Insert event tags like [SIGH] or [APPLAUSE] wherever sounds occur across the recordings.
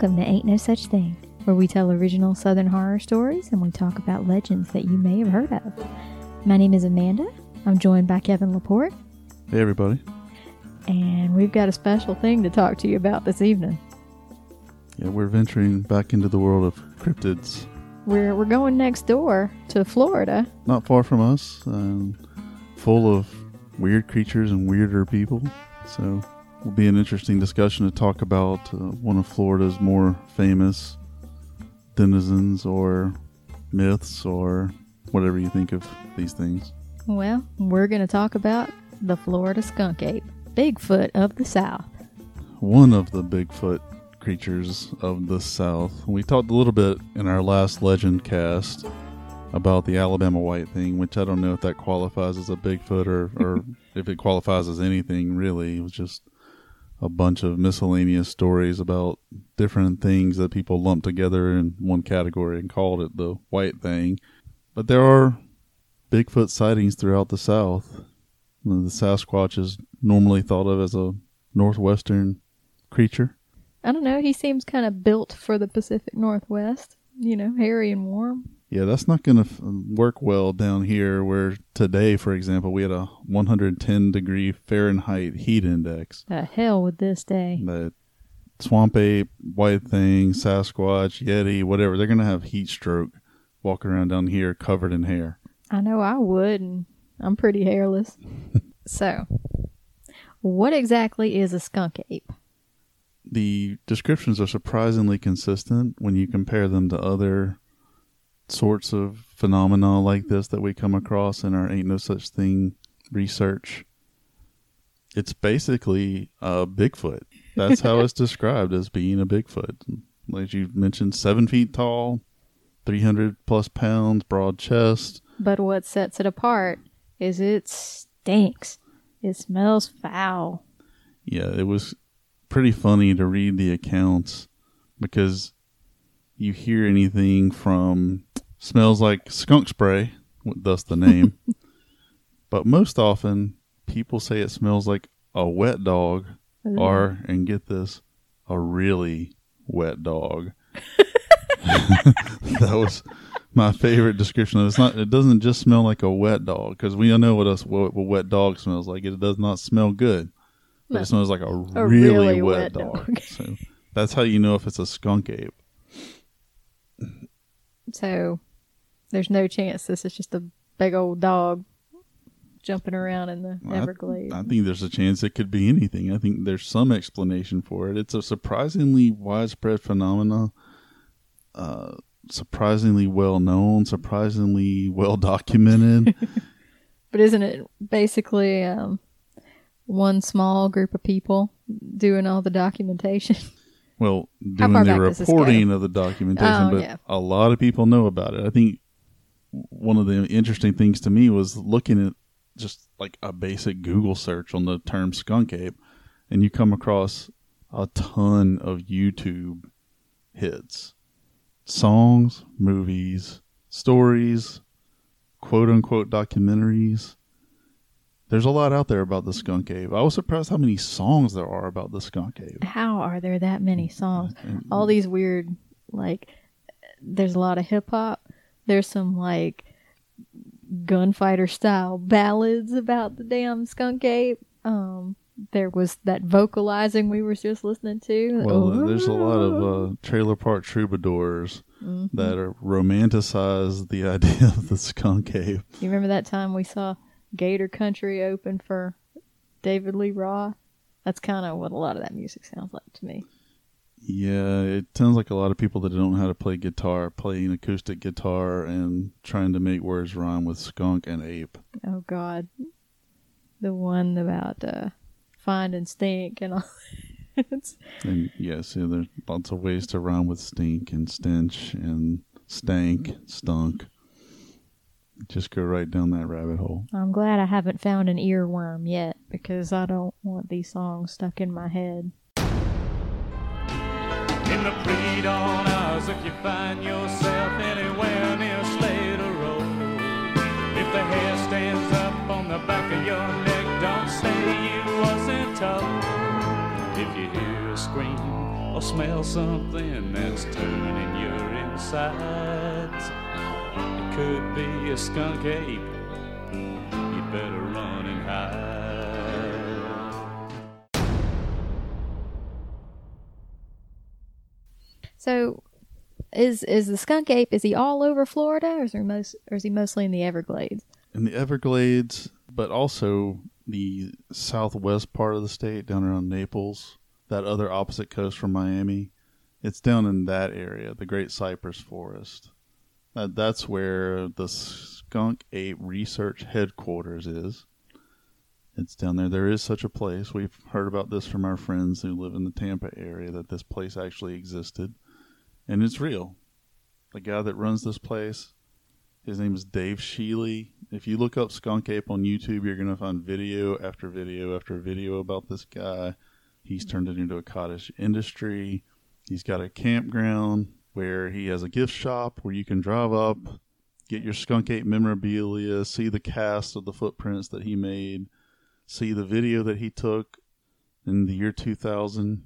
Welcome to Ain't No Such Thing, where we tell original Southern horror stories and we talk about legends that you may have heard of. My name is Amanda. I'm joined by Kevin Laporte, Hey, everybody. and we've got a special thing to talk to you about this evening. Yeah, we're venturing back into the world of cryptids. We're we're going next door to Florida. Not far from us, um, full of weird creatures and weirder people. So, will be an interesting discussion to talk about uh, one of Florida's more famous denizens or myths or whatever you think of these things. Well, we're going to talk about the Florida skunk ape, Bigfoot of the South. one of the Bigfoot creatures of the South. We talked a little bit in our last legend cast about the Alabama white thing, which I don't know if that qualifies as a Bigfoot or, or [LAUGHS] if it qualifies as anything really. It was just a bunch of miscellaneous stories about different things that people lumped together in one category and called it the white thing. But there are Bigfoot sightings throughout the South. The Sasquatch is normally thought of as a northwestern creature. I don't know, he seems kind of built for the Pacific Northwest. You know, hairy and warm. Yeah, that's not going to f- work well down here where today, for example, we had a 110 degree Fahrenheit heat index. The hell with this day. That swamp ape, white thing, Sasquatch, Yeti, whatever, they're going to have heat stroke walking around down here covered in hair. I know I would, and I'm pretty hairless. [LAUGHS] so, what exactly is a skunk ape? The descriptions are surprisingly consistent when you compare them to other sorts of phenomena like this that we come across in our Ain't No Such Thing research. It's basically a Bigfoot. That's how it's [LAUGHS] described as being a Bigfoot. Like you mentioned, seven feet tall, 300 plus pounds, broad chest. But what sets it apart is it stinks. It smells foul. Yeah, it was pretty funny to read the accounts because you hear anything from smells like skunk spray, thus the name. [LAUGHS] but most often, people say it smells like a wet dog, or, and get this, a really wet dog. [LAUGHS] that was my favorite description. It's not. It doesn't just smell like a wet dog because we all know what a, what a wet dog smells like. It does not smell good. But No. it smells like a, A really, really wet, wet dog. dog. so that's how you know if it's a skunk ape. So, there's no chance this is just a big old dog jumping around in the I- Everglades. I think there's a chance it could be anything. I think there's some explanation for it. It's a surprisingly widespread phenomena, uh, surprisingly well known, surprisingly well documented. [LAUGHS] But isn't it basically um, one small group of people doing all the documentation? Well, doing the back does this reporting of the documentation, Oh, but yeah. a lot of people know about it. I think one of the interesting things to me was looking at just like a basic Google search on the term skunk ape, and you come across a ton of YouTube hits, songs, movies, stories, quote unquote documentaries. There's a lot out there about the skunk ape. I was surprised how many songs there are about the skunk ape. How are there that many songs? And- All these weird, like, there's a lot of hip hop. There's some, like, gunfighter style ballads about the damn skunk ape. Um, there was that vocalizing we were just listening to. Well, there's a lot of uh, trailer park troubadours Mhm. that romanticize the [LAUGHS] idea of the skunk ape. You remember that time we saw Gator Country open for David Lee Roth? That's kind of what a lot of that music sounds like to me. Yeah, it sounds like a lot of people that don't know how to play guitar playing acoustic guitar and trying to make words rhyme with skunk and ape. Oh God, the one about uh, find and stink and all. [LAUGHS] it's, And yes, yeah, there's lots of ways to rhyme with stink and stench and stank, stunk. Just go right down that rabbit hole. I'm glad I haven't found an earworm yet because I don't want these songs stuck in my head. In the pre-dawn hours, if you find yourself anywhere near Slater Road, if the hair stands up on the back of your neck, don't say you wasn't told. If you hear a scream or smell something that's turning your insides. It could be a skunk ape. You better run and hide. So, is is the skunk ape? Is he all over Florida, or is he most, or is he mostly in the Everglades? in the Everglades, but also the southwest part of the state down around Naples, that other opposite coast from Miami. It's down in that area, the Great Cypress Forest. That, that's where the skunk ape research headquarters is. It's down there. There is such a place. We've heard about this from our friends who live in the Tampa area that this place actually existed. And it's real. The guy that runs this place, his name is Dave Shealy. If you look up Skunk Ape on YouTube, you're going to find video after video after video about this guy. He's turned it into a cottage industry. He's got a campground where he has a gift shop where you can drive up, get your Skunk Ape memorabilia, see the cast of the footprints that he made, see the video that he took in the year 2000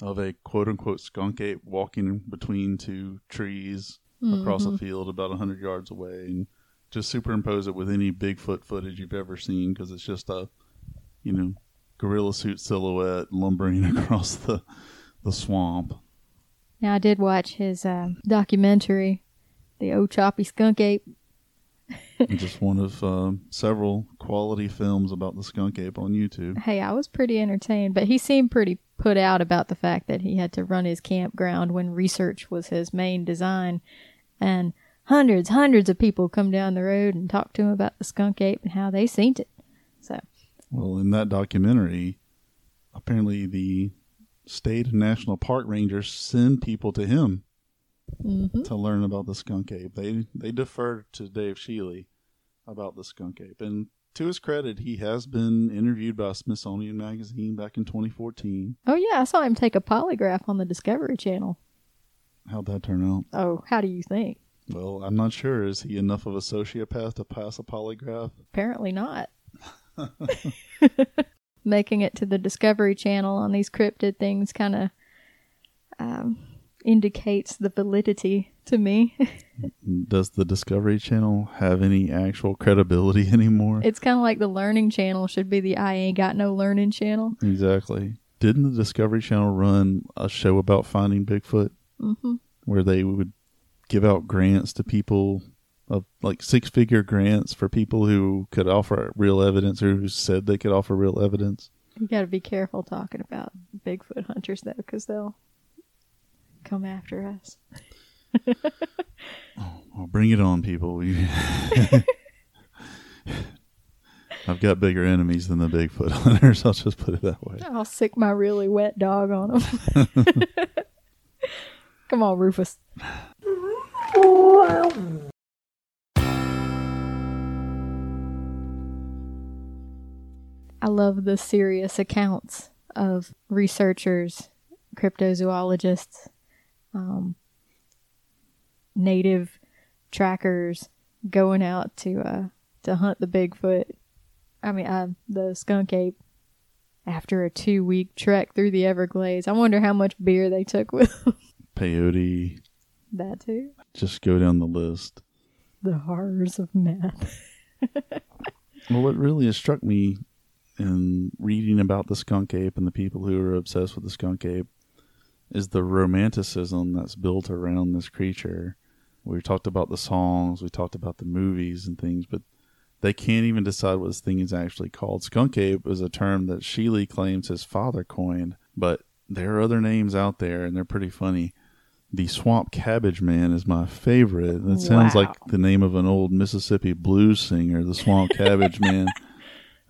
of a quote unquote skunk ape walking between two trees across a mm-hmm. field about 100 yards away and just superimpose it with any Bigfoot footage you've ever seen because it's just a, you know, gorilla suit silhouette lumbering [LAUGHS] across the, the swamp. Now, I did watch his uh, documentary, the Ochopee skunk ape. [LAUGHS] Just one of um, several quality films about the skunk ape on YouTube. Hey, I was pretty entertained, but he seemed pretty put out about the fact that he had to run his campground when research was his main design. And hundreds, hundreds of people come down the road and talk to him about the skunk ape and how they seen it. So, Well, in that documentary, apparently the state and national park rangers send people to him mhm. to learn about the skunk ape. They they defer to Dave Shealy about the skunk ape, and to his credit, he has been interviewed by Smithsonian Magazine back in 2014. oh yeah, I saw him take a polygraph on the Discovery Channel. How'd that turn out? Oh, how do you think? Well, I'm not sure. Is he enough of a sociopath to pass a polygraph? Apparently not. [LAUGHS] [LAUGHS] Making it to the Discovery Channel on these cryptid things kind of um, indicates the validity to me. [LAUGHS] Does the Discovery Channel have any actual credibility [LAUGHS] anymore? it's kind of like the Learning Channel should be the I Ain't Got No Learning Channel. Exactly. Didn't the Discovery Channel run a show about finding Bigfoot hmm where they would give out grants to people of like six figure grants for people who could offer real evidence or who said they could offer real evidence? You got to be careful talking about Bigfoot hunters though, because they'll come after us. [LAUGHS] Oh, well, bring it on, people. [LAUGHS] I've got bigger enemies than the Bigfoot hunters. I'll just put it that way. [LAUGHS] I'll sick my really wet dog on them. Come on, Rufus. I love the serious accounts of researchers, cryptozoologists, um, native trackers going out to uh, to hunt the Bigfoot. I mean, uh, the skunk ape after a two week trek through the Everglades. I wonder how much beer they took with them. [LAUGHS] Peyote. that too. Just go down the list. The horrors of meth. [LAUGHS] Well, what really has struck me in reading about the skunk ape and the people who are obsessed with the skunk ape is the romanticism that's built around this creature. We talked about the songs, we talked about the movies and things, but they can't even decide what this thing is actually called. Skunk ape is a term that Shealy claims his father coined, but there are other names out there and they're pretty funny. The Swamp Cabbage Man is my favorite. It sounds Wow. like the name of an old Mississippi blues singer, the Swamp Cabbage Man. [LAUGHS]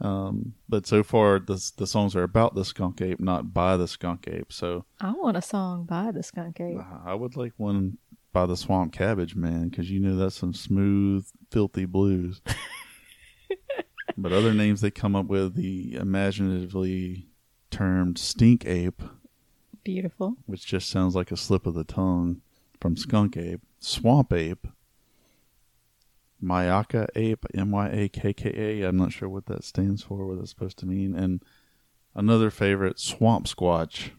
Um, but so far, the the songs are about the skunk ape, not by the skunk ape. So I want a song by the skunk ape. I would like one by the Swamp Cabbage Man because you know that's some smooth, filthy blues. [LAUGHS] but other names they come up with the imaginatively termed stink ape, Beautiful. which just sounds like a slip of the tongue from skunk ape, swamp ape, Myakka ape, M Y A K K A. I'm not sure what that stands for, what that's supposed to mean. And another favorite, swamp squatch.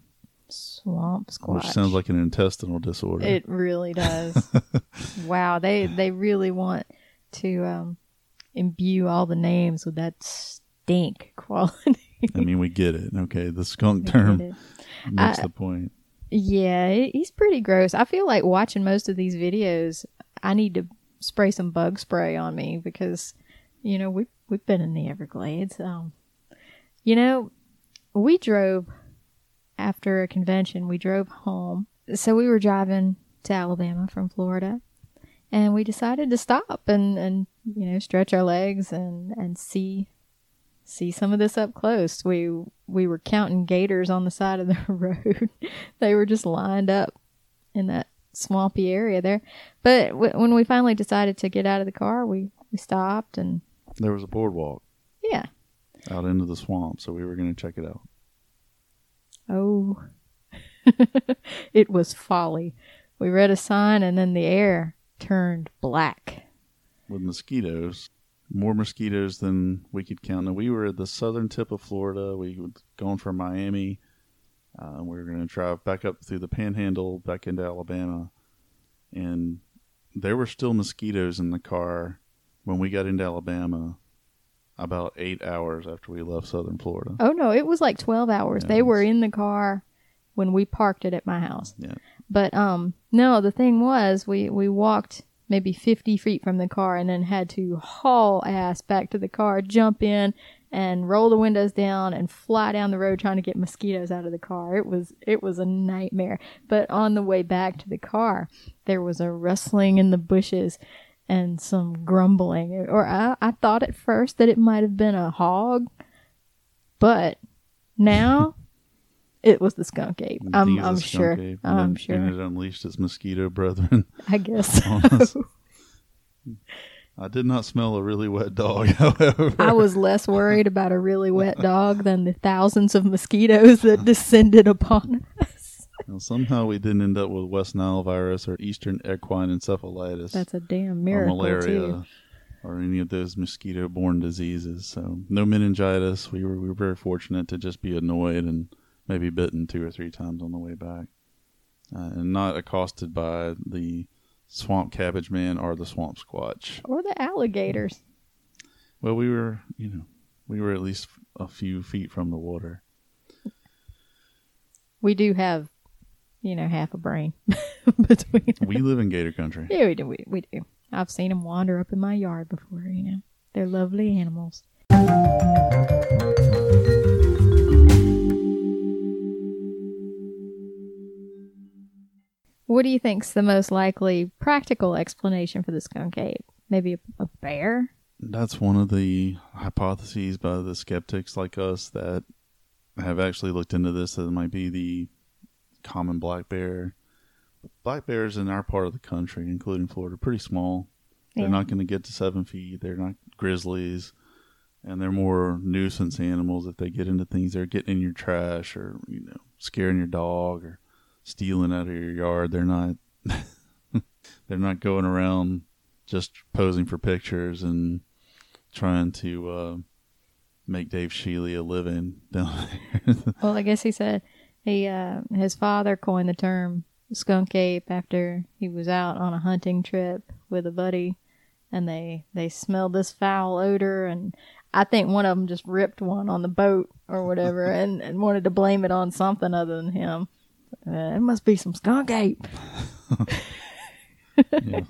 Swamp squatch. which sounds like an intestinal disorder. It really does. [LAUGHS] wow, they they really want to um, imbue all the names with that stink [LAUGHS] quality. I mean, we get it. Okay, the skunk They term [LAUGHS] makes I- the point. Yeah, he's pretty gross. I feel like watching most of these videos, I need to spray some bug spray on me because, you know, we we've been in the Everglades. Um, you know, we drove after a convention. We drove home, so we were driving to Alabama from Florida, and we decided to stop and and you know stretch our legs and and see see some of this up close. We we were counting gators on the side of the [LAUGHS] road. they were just lined up in that swampy area there. But w- when we finally decided to get out of the car, we we stopped and There was a boardwalk yeah. out into the swamp, so we were going to check it out. Oh, [LAUGHS] it was folly. We read a sign and then the air turned black. with mosquitoes. More mosquitoes than we could count. Now, we were at the southern tip of Florida. We were going from Miami. Uh, we were going to drive back up through the panhandle, back into Alabama. And there were still mosquitoes in the car when we got into Alabama about eight hours after we left southern Florida. Oh no, it was like 12 hours. Yeah, they were in the car when we parked it at my house. Yeah. But um no, the thing was we we walked maybe 50 feet from the car and then had to haul ass back to the car, jump in and roll the windows down and fly down the road trying to get mosquitoes out of the car. It was it was a nightmare. But on the way back to the car, there was a rustling in the bushes and some grumbling. Or I, I thought at first that it might have been a hog, but now [LAUGHS] it was the skunk ape. I'm think it was I'm skunk sure. ape, I'm then- sure. And it unleashed its mosquito brethren. I guess. [LAUGHS] [LAUGHS] us. I did not smell a really wet dog, [LAUGHS] however. I was less worried about a really wet dog than the thousands of mosquitoes that descended upon us. Now, somehow we didn't end up with West Nile virus or Eastern equine encephalitis That's a damn or miracle malaria too. or any of those mosquito-borne diseases. So no meningitis. We were we were very fortunate to just be annoyed and maybe bitten two or three times on the way back, uh, and not accosted by the swamp cabbage man or the swamp squatch. Or the alligators. Well, we were you know we were at least a few feet from the water. We do have, you know, half a brain [LAUGHS] between. We live in Gator Country. Yeah, we do. We, we do. I've seen them wander up in my yard before. You know, they're lovely animals. What do you think's the most likely practical explanation for the skunk ape? Maybe a, a bear? That's one of the hypotheses by the skeptics like us that have actually looked into this. That it might be the common black bear. Black bears in our part of the country, including Florida, are pretty small. They're Yeah. not going to get to seven feet. They're not grizzlies, and they're more nuisance animals. If they get into things, they're getting in your trash or you know scaring your dog or stealing out of your yard. They're not. [LAUGHS] they're not going around just posing for pictures and trying to uh, make Dave Shealy a living [LAUGHS] down there. Well, I guess he said he uh, his father coined the term skunk ape after he was out on a hunting trip with a buddy, and they they smelled this foul odor, and I think one of them just ripped one on the boat or whatever, [LAUGHS] and, and wanted to blame it on something other than him. Uh, it must be some skunk ape. [LAUGHS] yeah.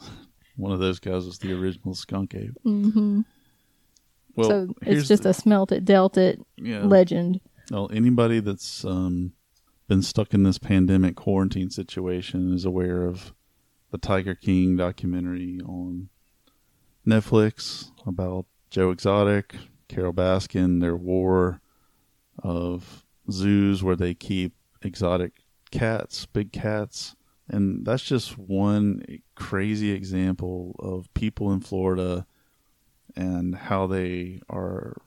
One of those guys was the original skunk ape. hmm Well, so it's just the- a smelt it, dealt it yeah. legend. Well, anybody that's um, been stuck in this pandemic quarantine situation is aware of the Tiger King documentary on Netflix about Joe Exotic, Carole Baskin, their war of zoos where they keep exotic cats, big cats. And that's just one crazy example of people in Florida and how they are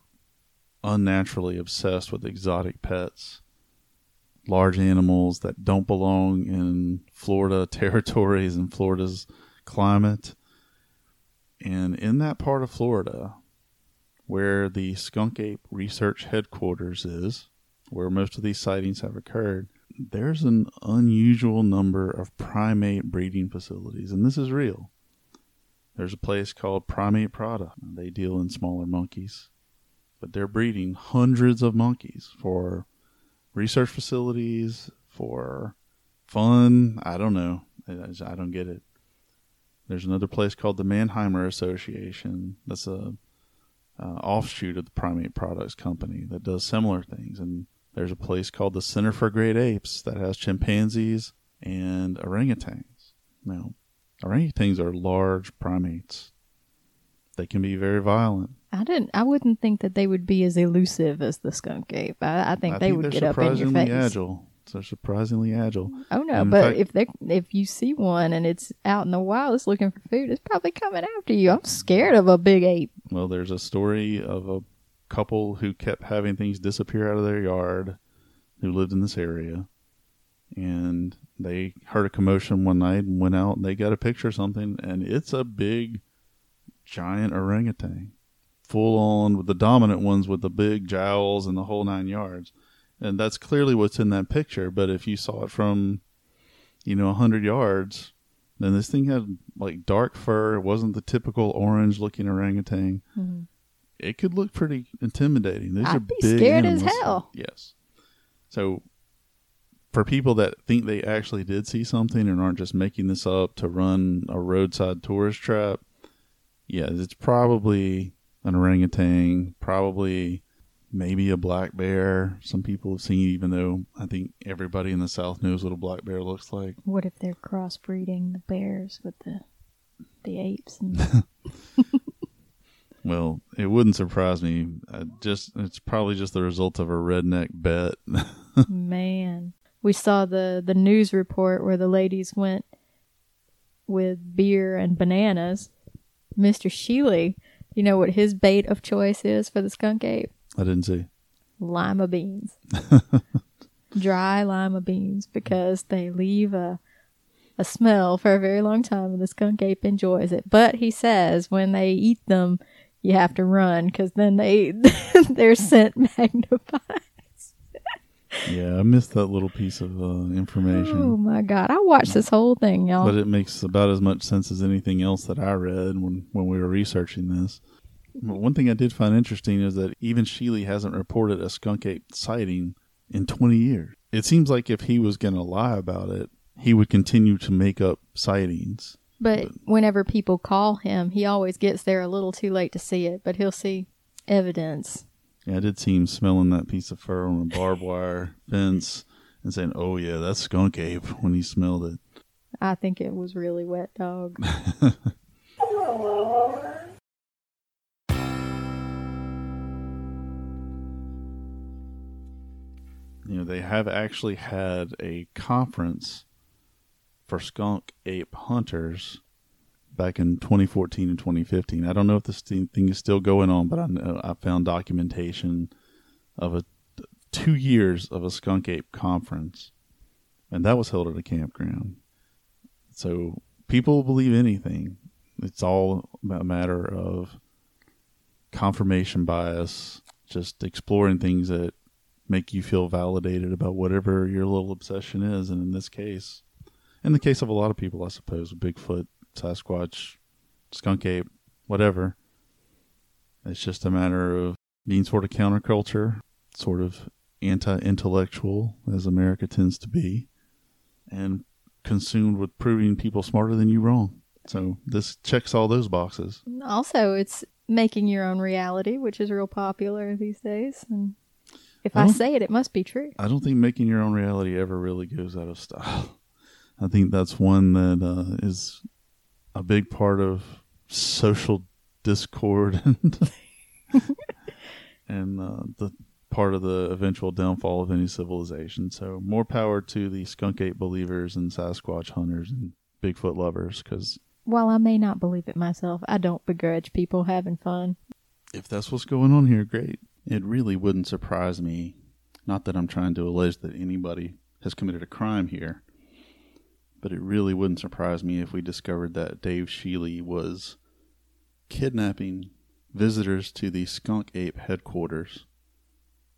unnaturally obsessed with exotic pets, large animals that don't belong in Florida [LAUGHS] territories and Florida's climate. And in that part of Florida, where the skunk ape research headquarters is, where most of these sightings have occurred, there's an unusual number of primate breeding facilities, and this is real. There's a place called Primate Product. They deal in smaller monkeys, but they're breeding hundreds of monkeys for research facilities, for fun. I don't know. I, I don't get it. There's another place called the Mannheimer Association. That's a uh, offshoot of the Primate Products Company that does similar things. And there's a place called the Center for Great Apes that has chimpanzees and orangutans. Now, orangutans are large primates. They can be very violent. I didn't. I wouldn't think that they would be as elusive as the skunk ape. I, I think I they think would get up in your surprisingly face. agile. They're surprisingly agile. Oh no! In but fact- if they if you see one and it's out in the wild, it's looking for food, it's probably coming after you. I'm scared of a big ape. Well, there's a story of a couple who kept having things disappear out of their yard who lived in this area. And they heard a commotion one night and went out and they got a picture of something. And it's a big, giant orangutan. Full on with the dominant ones with the big jowls and the whole nine yards. And that's clearly what's in that picture. But if you saw it from, you know, a 100 yards, then this thing had like dark fur. It wasn't the typical orange looking orangutan. Mm-hmm. It could look pretty intimidating. These I'd are be big scared as animals. hell. Yes. So for people that think they actually did see something and aren't just making this up to run a roadside tourist trap, yeah, it's probably an orangutan, probably maybe a black bear. Some people have seen, even though I think everybody in the South knows what a black bear looks like. What if they're crossbreeding the bears with the the apes? And [LAUGHS] Well, it wouldn't surprise me. I just it's probably just the result of a redneck bet. [LAUGHS] man, we saw the the news report where the ladies went with beer and bananas. Mister Shealy, you know what his bait of choice is for the skunk ape? I didn't see. lima beans. [LAUGHS] Dry lima beans because they leave a a smell for a very long time and the skunk ape enjoys it. But he says when they eat them you have to run because then they [LAUGHS] their scent magnifies. Yeah, I missed that little piece of uh, information. Oh my god! I watched this whole thing, y'all. but it makes about as much sense as anything else that I read when, when we were researching this. But one thing I did find interesting is that even Shealy hasn't reported a skunk ape sighting in 20 years. It seems like if he was going to lie about it, he would continue to make up sightings. But whenever people call him, he always gets there a little too late to see it, but he'll see evidence. Yeah, I did see him smelling that piece of fur on a barbed wire fence and saying, "Oh yeah, that's skunk ape." When he smelled it, I think it was really wet dog. [LAUGHS] you know, they have actually had a conference for skunk ape hunters back in 2014 and 2015. I don't know if this thing is still going on, but I know I found documentation of a two years of a skunk ape conference, and that was held at a campground. So people believe anything. It's all a matter of confirmation bias, just exploring things that make you feel validated about whatever your little obsession is. And in this case, in the case of a lot of people, I suppose, Bigfoot, Sasquatch, skunk ape, whatever, it's just a matter of being sort of counterculture, sort of anti intellectual, as America tends to be, and consumed with proving people smarter than you wrong. So this checks all those boxes. Also, it's making your own reality, which is real popular these days. And if I I, say it, it must be true. I don't think making your own reality ever really goes out of style. I think that's one that uh, is a big part of social discord [LAUGHS] and and uh, the part of the eventual downfall of any civilization. So more power to the skunk ape believers and Sasquatch hunters and Bigfoot lovers, because While I may not believe it myself, I don't begrudge people having fun. if that's what's going on here, great. It really wouldn't surprise me. Not that I'm trying to allege that anybody has committed a crime here, but it really wouldn't surprise me if we discovered that Dave Shealy was kidnapping visitors to the skunk ape headquarters,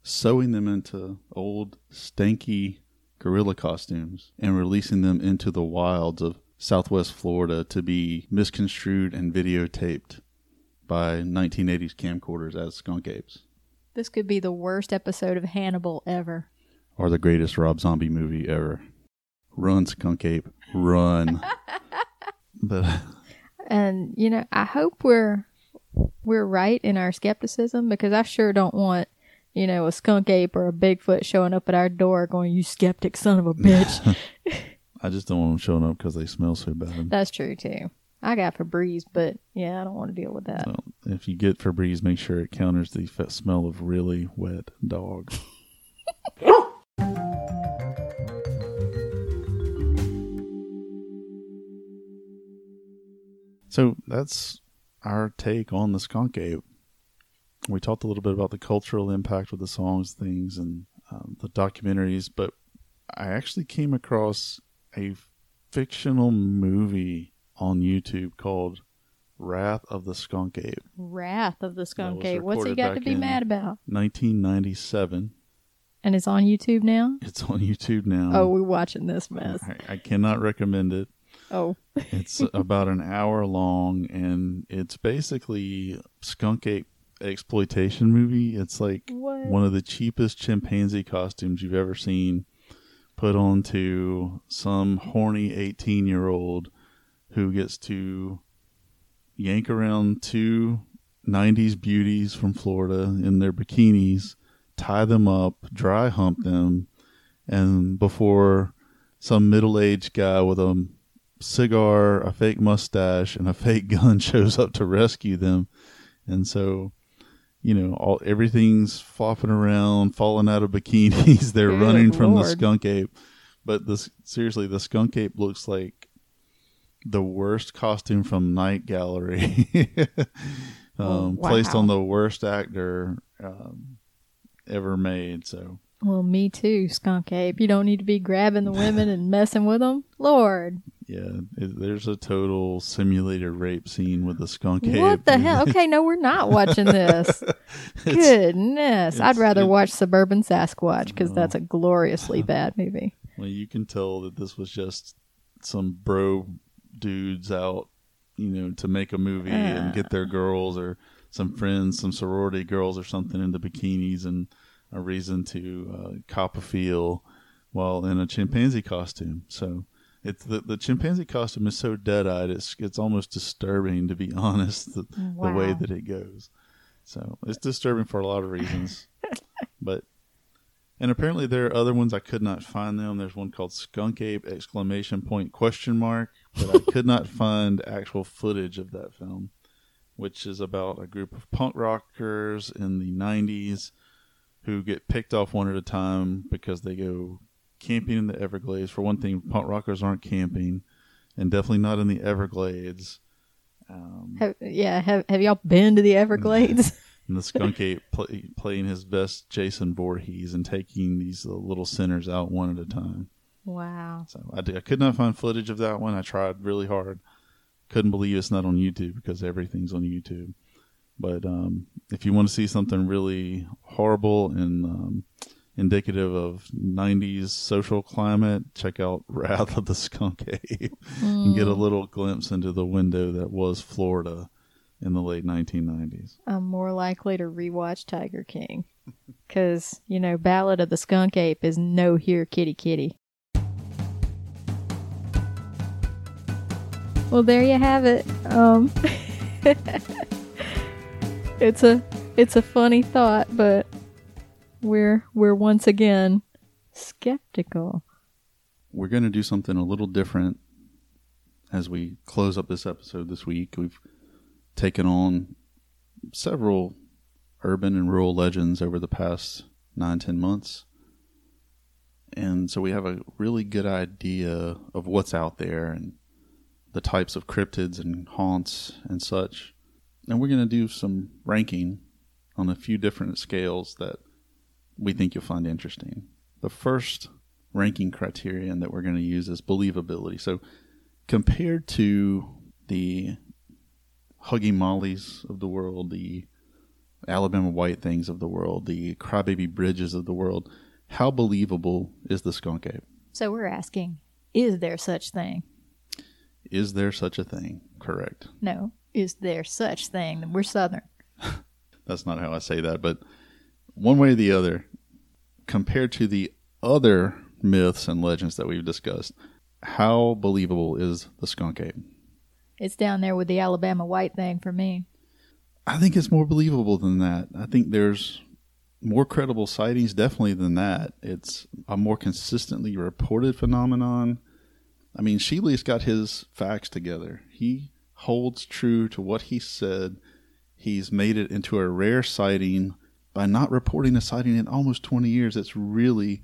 sewing them into old, stanky gorilla costumes and releasing them into the wilds of southwest Florida to be misconstrued and videotaped by 1980s camcorders as skunk apes. This could be the worst episode of Hannibal ever. Or the greatest Rob Zombie movie ever. Run, skunk ape, run. [LAUGHS] but And you know, I hope we're we're right in our skepticism because I sure don't want you know a skunk ape or a Bigfoot showing up at our door going, "You skeptic son of a bitch." [LAUGHS] I just don't want them showing up because they smell so bad. That's true too. I got Febreze, but yeah, I don't want to deal with that. So if you get Febreze, make sure it counters the f- smell of really wet dog. [LAUGHS] so that's our take on the skunk ape. We talked a little bit about the cultural impact with the songs, things, and um, the documentaries, but I actually came across a fictional movie on YouTube called Wrath of the Skunk Ape, Wrath of the Skunk Ape. What's he got to be mad about? 1997. And it's on YouTube now. It's on YouTube now. oh, we're watching this mess. I, I cannot recommend it. Oh, It's about an hour long, and it's basically skunk ape exploitation movie. It's like what? one of the cheapest chimpanzee costumes you've ever seen put onto some horny 18 year old who gets to yank around two 90s beauties from Florida in their bikinis, tie them up, dry hump them, and before some middle aged guy with a cigar, a fake mustache, and a fake gun [LAUGHS] shows up to rescue them. And so, you know, all everything's flopping around, falling out of bikinis. [LAUGHS] They're Good running from the skunk ape. But this seriously, the skunk ape looks like the worst costume from Night Gallery, [LAUGHS] um, Oh, placed on the worst actor um, ever made. So Well, me too, Skunk Ape. You don't need to be grabbing the women and messing with them. Lord. Yeah, it, there's a total simulated rape scene with the skunk ape. What the hell? Okay, no, we're not watching [LAUGHS] this. Goodness. I'd rather it- watch Suburban Sasquatch because Oh. that's a gloriously [LAUGHS] bad movie. Well, you can tell that this was just some bro dudes out, you know, to make a movie and get their girls or some friends, some sorority girls or something into bikinis and a reason to uh, cop a feel while in a chimpanzee costume. So it's the the chimpanzee costume is so dead eyed. It's it's almost disturbing to be [LAUGHS] honest. The, the way that it goes. So it's disturbing for a lot of reasons, [LAUGHS] but and apparently there are other ones I could not find them. There's one called Skunk Ape exclamation point question mark, but I could not [LAUGHS] find actual footage of that film, which is about a group of punk rockers in the 90s who get picked off one at a time because they go camping in the Everglades. For one thing, punk rockers aren't camping, and definitely not in the Everglades. Um, Have, yeah, have, have y'all been to the Everglades? [LAUGHS] and the skunk ape play, playing his best Jason Voorhees and taking these uh, little sinners out one at a time. wow. So I, did, I could not find footage of that one. I tried really hard. Couldn't believe it's not on YouTube because everything's on YouTube. But um, if you want to see something really horrible and um, indicative of 90s social climate, check out [LAUGHS] Wrath of the Skunk Ape and get a little glimpse into the window that was Florida in the late 1990s. I'm more likely to rewatch Tiger King. Because, you know, Ballad of the Skunk Ape is no here kitty kitty. Well, there you have it. Um, [LAUGHS] it's a it's a funny thought, but we're we're once again skeptical. we're going to do something a little different as we close up this episode this week. We've taken on several urban and rural legends over the past nine, ten months. And so we have a really good idea of what's out there and the types of cryptids and haunts and such. And we're going to do some ranking on a few different scales that we think you'll find interesting. The first ranking criterion that we're going to use is believability. So, compared to the Huggy Mollies of the world, the Alabama White Things of the world, the Crybaby Bridges of the world, How believable is the skunk ape? So we're asking, is there such thing? Is there such a thing? Correct. No, is there such thing? We're Southern. [LAUGHS] That's not how I say that, but one way or the other, compared to the other myths and legends that we've discussed, how believable is the skunk ape? It's down there with the Alabama white thing for me. I think it's more believable than that. I think there's more credible sightings definitely than that. It's a more consistently reported phenomenon. I mean, Shealy's got his facts together. He holds true to what he said. He's made it into a rare sighting by not reporting a sighting in almost 20 years. That's really,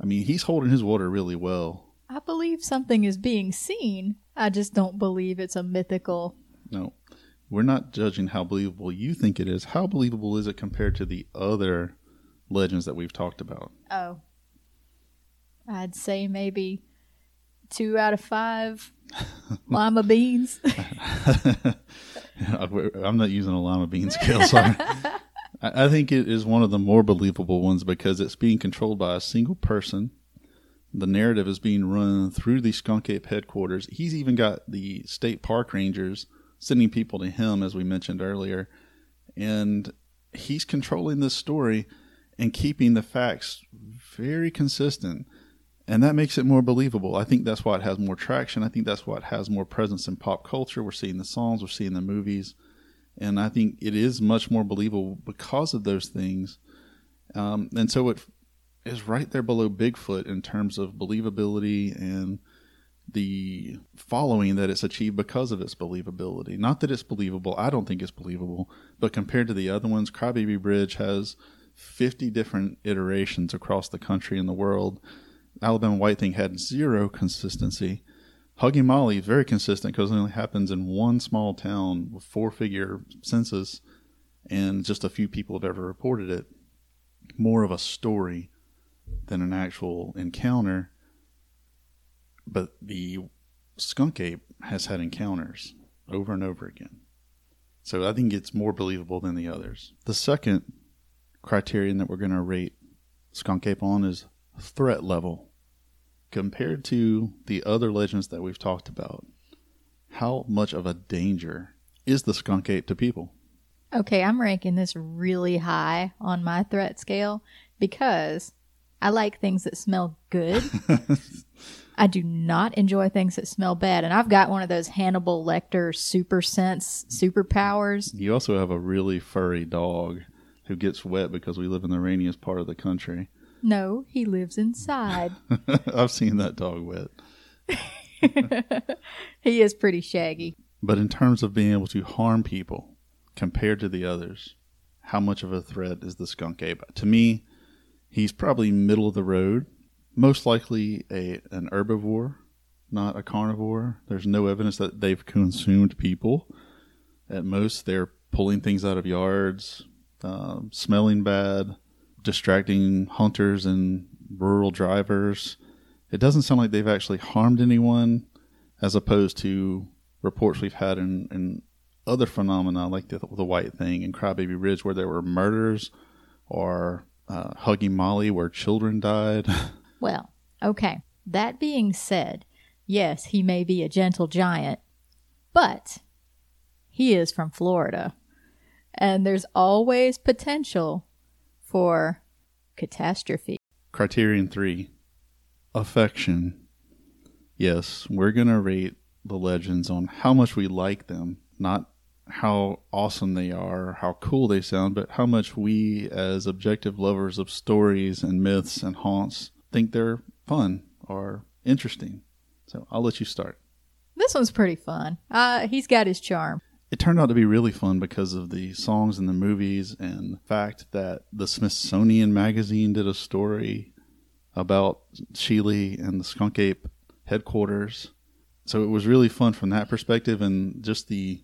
I mean, he's holding his water really well. I believe something is being seen. I just don't believe it's a mythical. No, we're not judging how believable you think it is. How believable is it compared to the other legends that we've talked about? Oh. I'd say maybe two out of five [LAUGHS] lima beans. [LAUGHS] I'm not using a lima bean scale, sorry. [LAUGHS] I think it is one of the more believable ones because it's being controlled by a single person. The narrative is being run through the Skunk Ape headquarters. He's even got the state park rangers sending people to him, as we mentioned earlier. And he's controlling this story and keeping the facts very consistent. And that makes it more believable. I think that's why it has more traction. I think that's why it has more presence in pop culture. We're seeing the songs, we're seeing the movies. And I think it is much more believable because of those things. Um, and so it is right there below Bigfoot in terms of believability and the following that it's achieved because of its believability. Not that it's believable, I don't think it's believable, but compared to the other ones, Crybaby Bridge has 50 different iterations across the country and the world. Alabama White Thing had zero consistency. Hugging Molly is very consistent because it only happens in one small town with four figure census, and just a few people have ever reported it. More of a story than an actual encounter. But the skunk ape has had encounters over and over again. So I think it's more believable than the others. The second criterion that we're going to rate skunk ape on is threat level. Compared to the other legends that we've talked about, how much of a danger is the skunk ape to people? Okay, I'm ranking this really high on my threat scale because I like things that smell good. [LAUGHS] I do not enjoy things that smell bad. And I've got one of those Hannibal Lecter super sense superpowers. You also have a really furry dog who gets wet because we live in the rainiest part of the country. No, he lives inside. [LAUGHS] I've seen that dog wet. [LAUGHS] he is pretty shaggy. But in terms of being able to harm people compared to the others, how much of a threat is the skunk ape? To me, he's probably middle of the road. Most likely a an herbivore, not a carnivore. There's no evidence that they've consumed people. At most, they're pulling things out of yards, um, smelling bad, distracting hunters and rural drivers. It doesn't sound like they've actually harmed anyone, as opposed to reports we've had in, in other phenomena like the, the White Thing and Crybaby Ridge, where there were murders, or uh, Hugging Molly, where children died. [LAUGHS] Well, okay. That being said, yes, he may be a gentle giant, but he is from Florida. And there's always potential for catastrophe. Criterion three, affection. Yes, we're gonna rate the legends on how much we like them, not how awesome they are, how cool they sound, but how much we, as objective lovers of stories and myths and haunts, think they're fun or interesting. So I'll let you start. This one's pretty fun. Uh, he's got his charm. It turned out to be really fun because of the songs and the movies and the fact that the Smithsonian magazine did a story about Shealy and the skunk ape headquarters. So it was really fun from that perspective and just the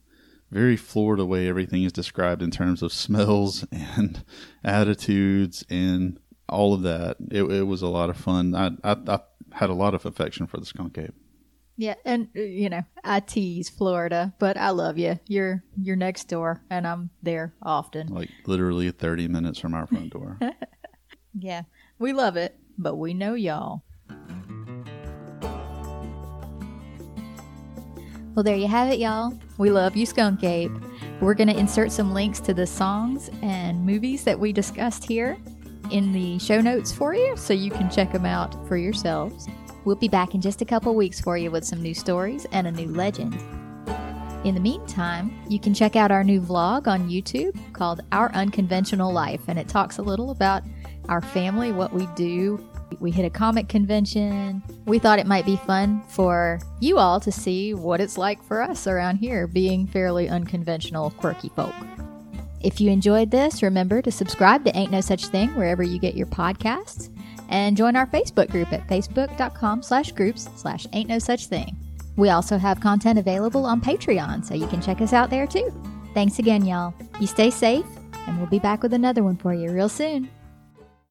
very Florida way everything is described in terms of smells [LAUGHS] and attitudes and all of that. It, it was a lot of fun. I, I, I had a lot of affection for the skunk ape. Yeah, and uh, you know, I tease Florida, but I love you. You're you're next door, and I'm there often. Like literally 30 minutes from our front door. [LAUGHS] Yeah, we love it, but we know y'all. Well, there you have it, y'all. We love you, Skunk Ape. We're going to insert some links to the songs and movies that we discussed here in the show notes for you so you can check them out for yourselves. We'll be back in just a couple weeks for you with some new stories and a new legend. In the meantime, you can check out our new vlog on YouTube called Our Unconventional Life, and it talks a little about our family, what we do. We hit a comic convention. We thought it might be fun for you all to see what it's like for us around here, being fairly unconventional, quirky folk. If you enjoyed this, remember to subscribe to Ain't No Such Thing wherever you get your podcasts, and join our Facebook group at facebook.com slash groups slash ain't no such thing. We also have content available on Patreon, so you can check us out there too. Thanks again, y'all. You stay safe, and we'll be back with another one for you real soon.